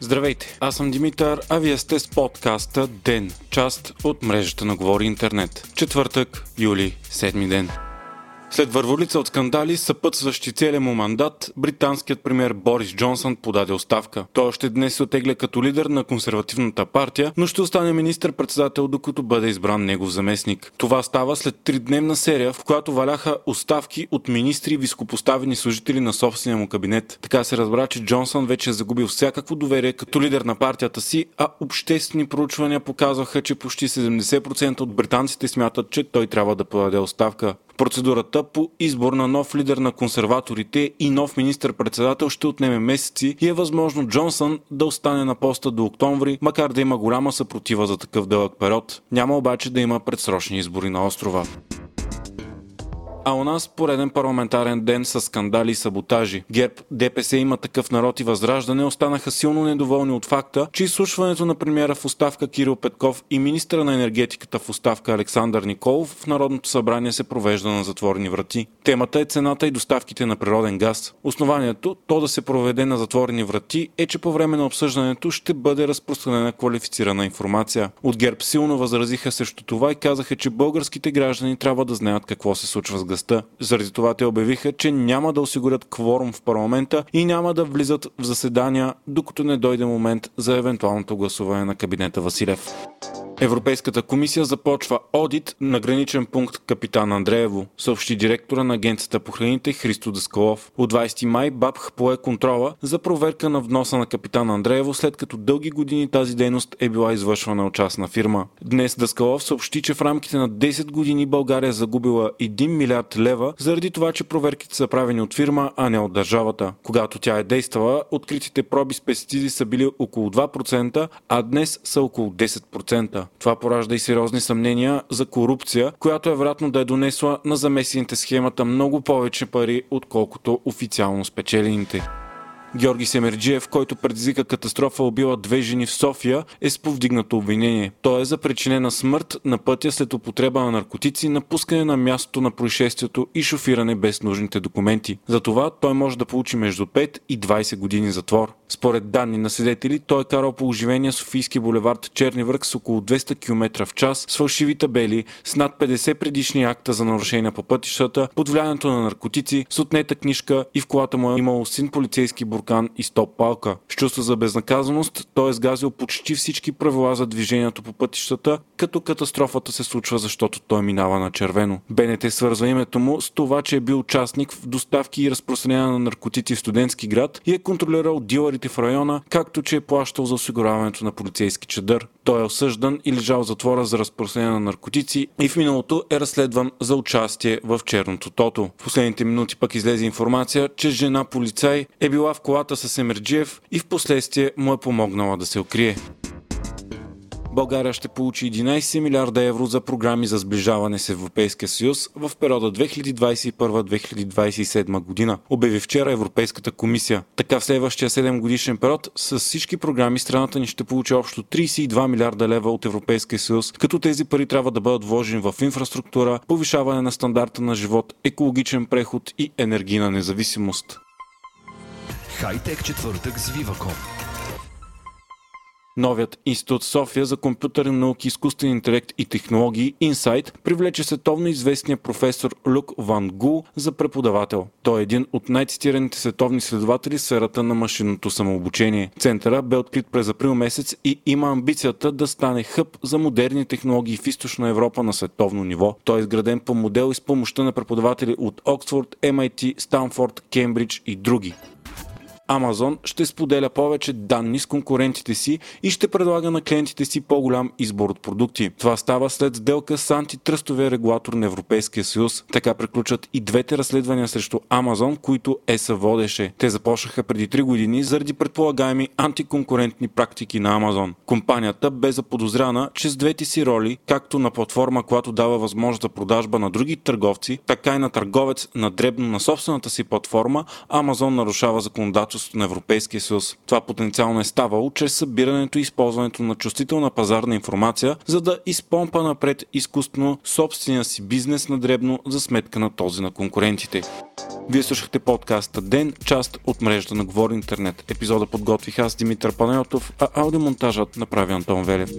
Здравейте, аз съм Димитър, а вие сте с подкаста ДЕН, част от мрежата на Говори Интернет. Четвъртък, юли, седми ден. След върволица от скандали, съпътстващи целия му мандат, британският премьер Борис Джонсън подаде оставка. Той още днес се отегля като лидер на консервативната партия, но ще остане министр-председател, докато бъде избран негов заместник. Това става след тридневна серия, в която валяха оставки от министри и високопоставени служители на собствения му кабинет. Така се разбра, че Джонсън вече е загубил всякакво доверие като лидер на партията си, а обществени проучвания показваха, че почти 70% от британците смятат, че той трябва да подаде оставка. Процедурата по избор на нов лидер на консерваторите и нов министр-председател ще отнеме месеци и е възможно Джонсън да остане на поста до октомври, макар да има голяма съпротива за такъв дълъг период. Няма обаче да има предсрочни избори на острова. А у нас пореден парламентарен ден с скандали и саботажи. ГЕРБ, ДПС има такъв народ и възраждане останаха силно недоволни от факта, че изслушването на премиера в оставка Кирил Петков и министра на енергетиката в оставка Александър Николов в Народното събрание се провежда на затворени врати. Темата е цената и доставките на природен газ. Основанието то да се проведе на затворени врати е, че по време на обсъждането ще бъде разпространена квалифицирана информация. От ГЕРБ силно възразиха срещу това и казаха, че българските граждани трябва да знаят какво се случва с газа властта. Заради това те обявиха, че няма да осигурят кворум в парламента и няма да влизат в заседания, докато не дойде момент за евентуалното гласуване на кабинета Василев. Европейската комисия започва одит на граничен пункт Капитан Андреево, съобщи директора на Агенцията по храните Христо Даскалов. От 20 май БАПХ пое контрола за проверка на вноса на Капитан Андреево, след като дълги години тази дейност е била извършвана от частна фирма. Днес Даскалов съобщи, че в рамките на 10 години България загубила 1 милиард лева, заради това, че проверките са правени от фирма, а не от държавата. Когато тя е действала, откритите проби с пестициди са били около 2%, а днес са около 10%. Това поражда и сериозни съмнения за корупция, която е вероятно да е донесла на замесените схемата много повече пари, отколкото официално спечелените. Георги Семерджиев, който предизвика катастрофа убила две жени в София, е с повдигнато обвинение. Той е за причинена смърт на пътя след употреба на наркотици, напускане на мястото на происшествието и шофиране без нужните документи. За това той може да получи между 5 и 20 години затвор. Според данни на свидетели, той е карал по оживения Софийски булевард Черни връх с около 200 км в час, с фалшиви табели, с над 50 предишни акта за нарушения по пътищата, под влиянието на наркотици, с отнета книжка и в колата му е имало син полицейски буркан и стоп палка. С чувство за безнаказаност, той е сгазил почти всички правила за движението по пътищата, като катастрофата се случва, защото той минава на червено. БНТ свързва името му с това, че е бил участник в доставки и разпространение на наркотици в студентски град и е контролирал дилърите в района, както че е плащал за осигуряването на полицейски чадър. Той е осъждан и лежал в затвора за разпространение на наркотици и в миналото е разследван за участие в черното тото. В последните минути пък излезе информация, че жена полицай е била в колата с Емерджиев и в последствие му е помогнала да се укрие. България ще получи 11 милиарда евро за програми за сближаване с Европейския съюз в периода 2021-2027 година, обяви вчера Европейската комисия. Така в следващия 7 годишен период с всички програми страната ни ще получи общо 32 милиарда лева от Европейския съюз, като тези пари трябва да бъдат вложени в инфраструктура, повишаване на стандарта на живот, екологичен преход и енергийна независимост. Хайтек четвъртък с Viva.com Новият институт София за компютърни науки, изкуствен интелект и технологии Insight привлече световно известния професор Люк Ван Гул за преподавател. Той е един от най-цитираните световни следователи в сферата на машинното самообучение. Центъра бе открит през април месец и има амбицията да стане хъб за модерни технологии в източна Европа на световно ниво. Той е изграден по модел и с помощта на преподаватели от Оксфорд, MIT, Станфорд, Кембридж и други. Amazon ще споделя повече данни с конкурентите си и ще предлага на клиентите си по-голям избор от продукти. Това става след сделка с антитръстовия регулатор на Европейския съюз. Така приключат и двете разследвания срещу Amazon, които ЕСА водеше. Те започнаха преди 3 години заради предполагаеми антиконкурентни практики на Amazon. Компанията бе заподозряна, че с двете си роли, както на платформа, която дава възможност за продажба на други търговци, така и на търговец на дребно на собствената си платформа, Amazon нарушава законодателството законодателството на Европейския съюз. Това потенциално е ставало чрез събирането и използването на чувствителна пазарна информация, за да изпомпа напред изкуствено собствения си бизнес на дребно за сметка на този на конкурентите. Вие слушахте подкаста Ден, част от мрежата на Говори Интернет. Епизода подготвих аз, Димитър Панайотов, а аудиомонтажът направи Антон Велев.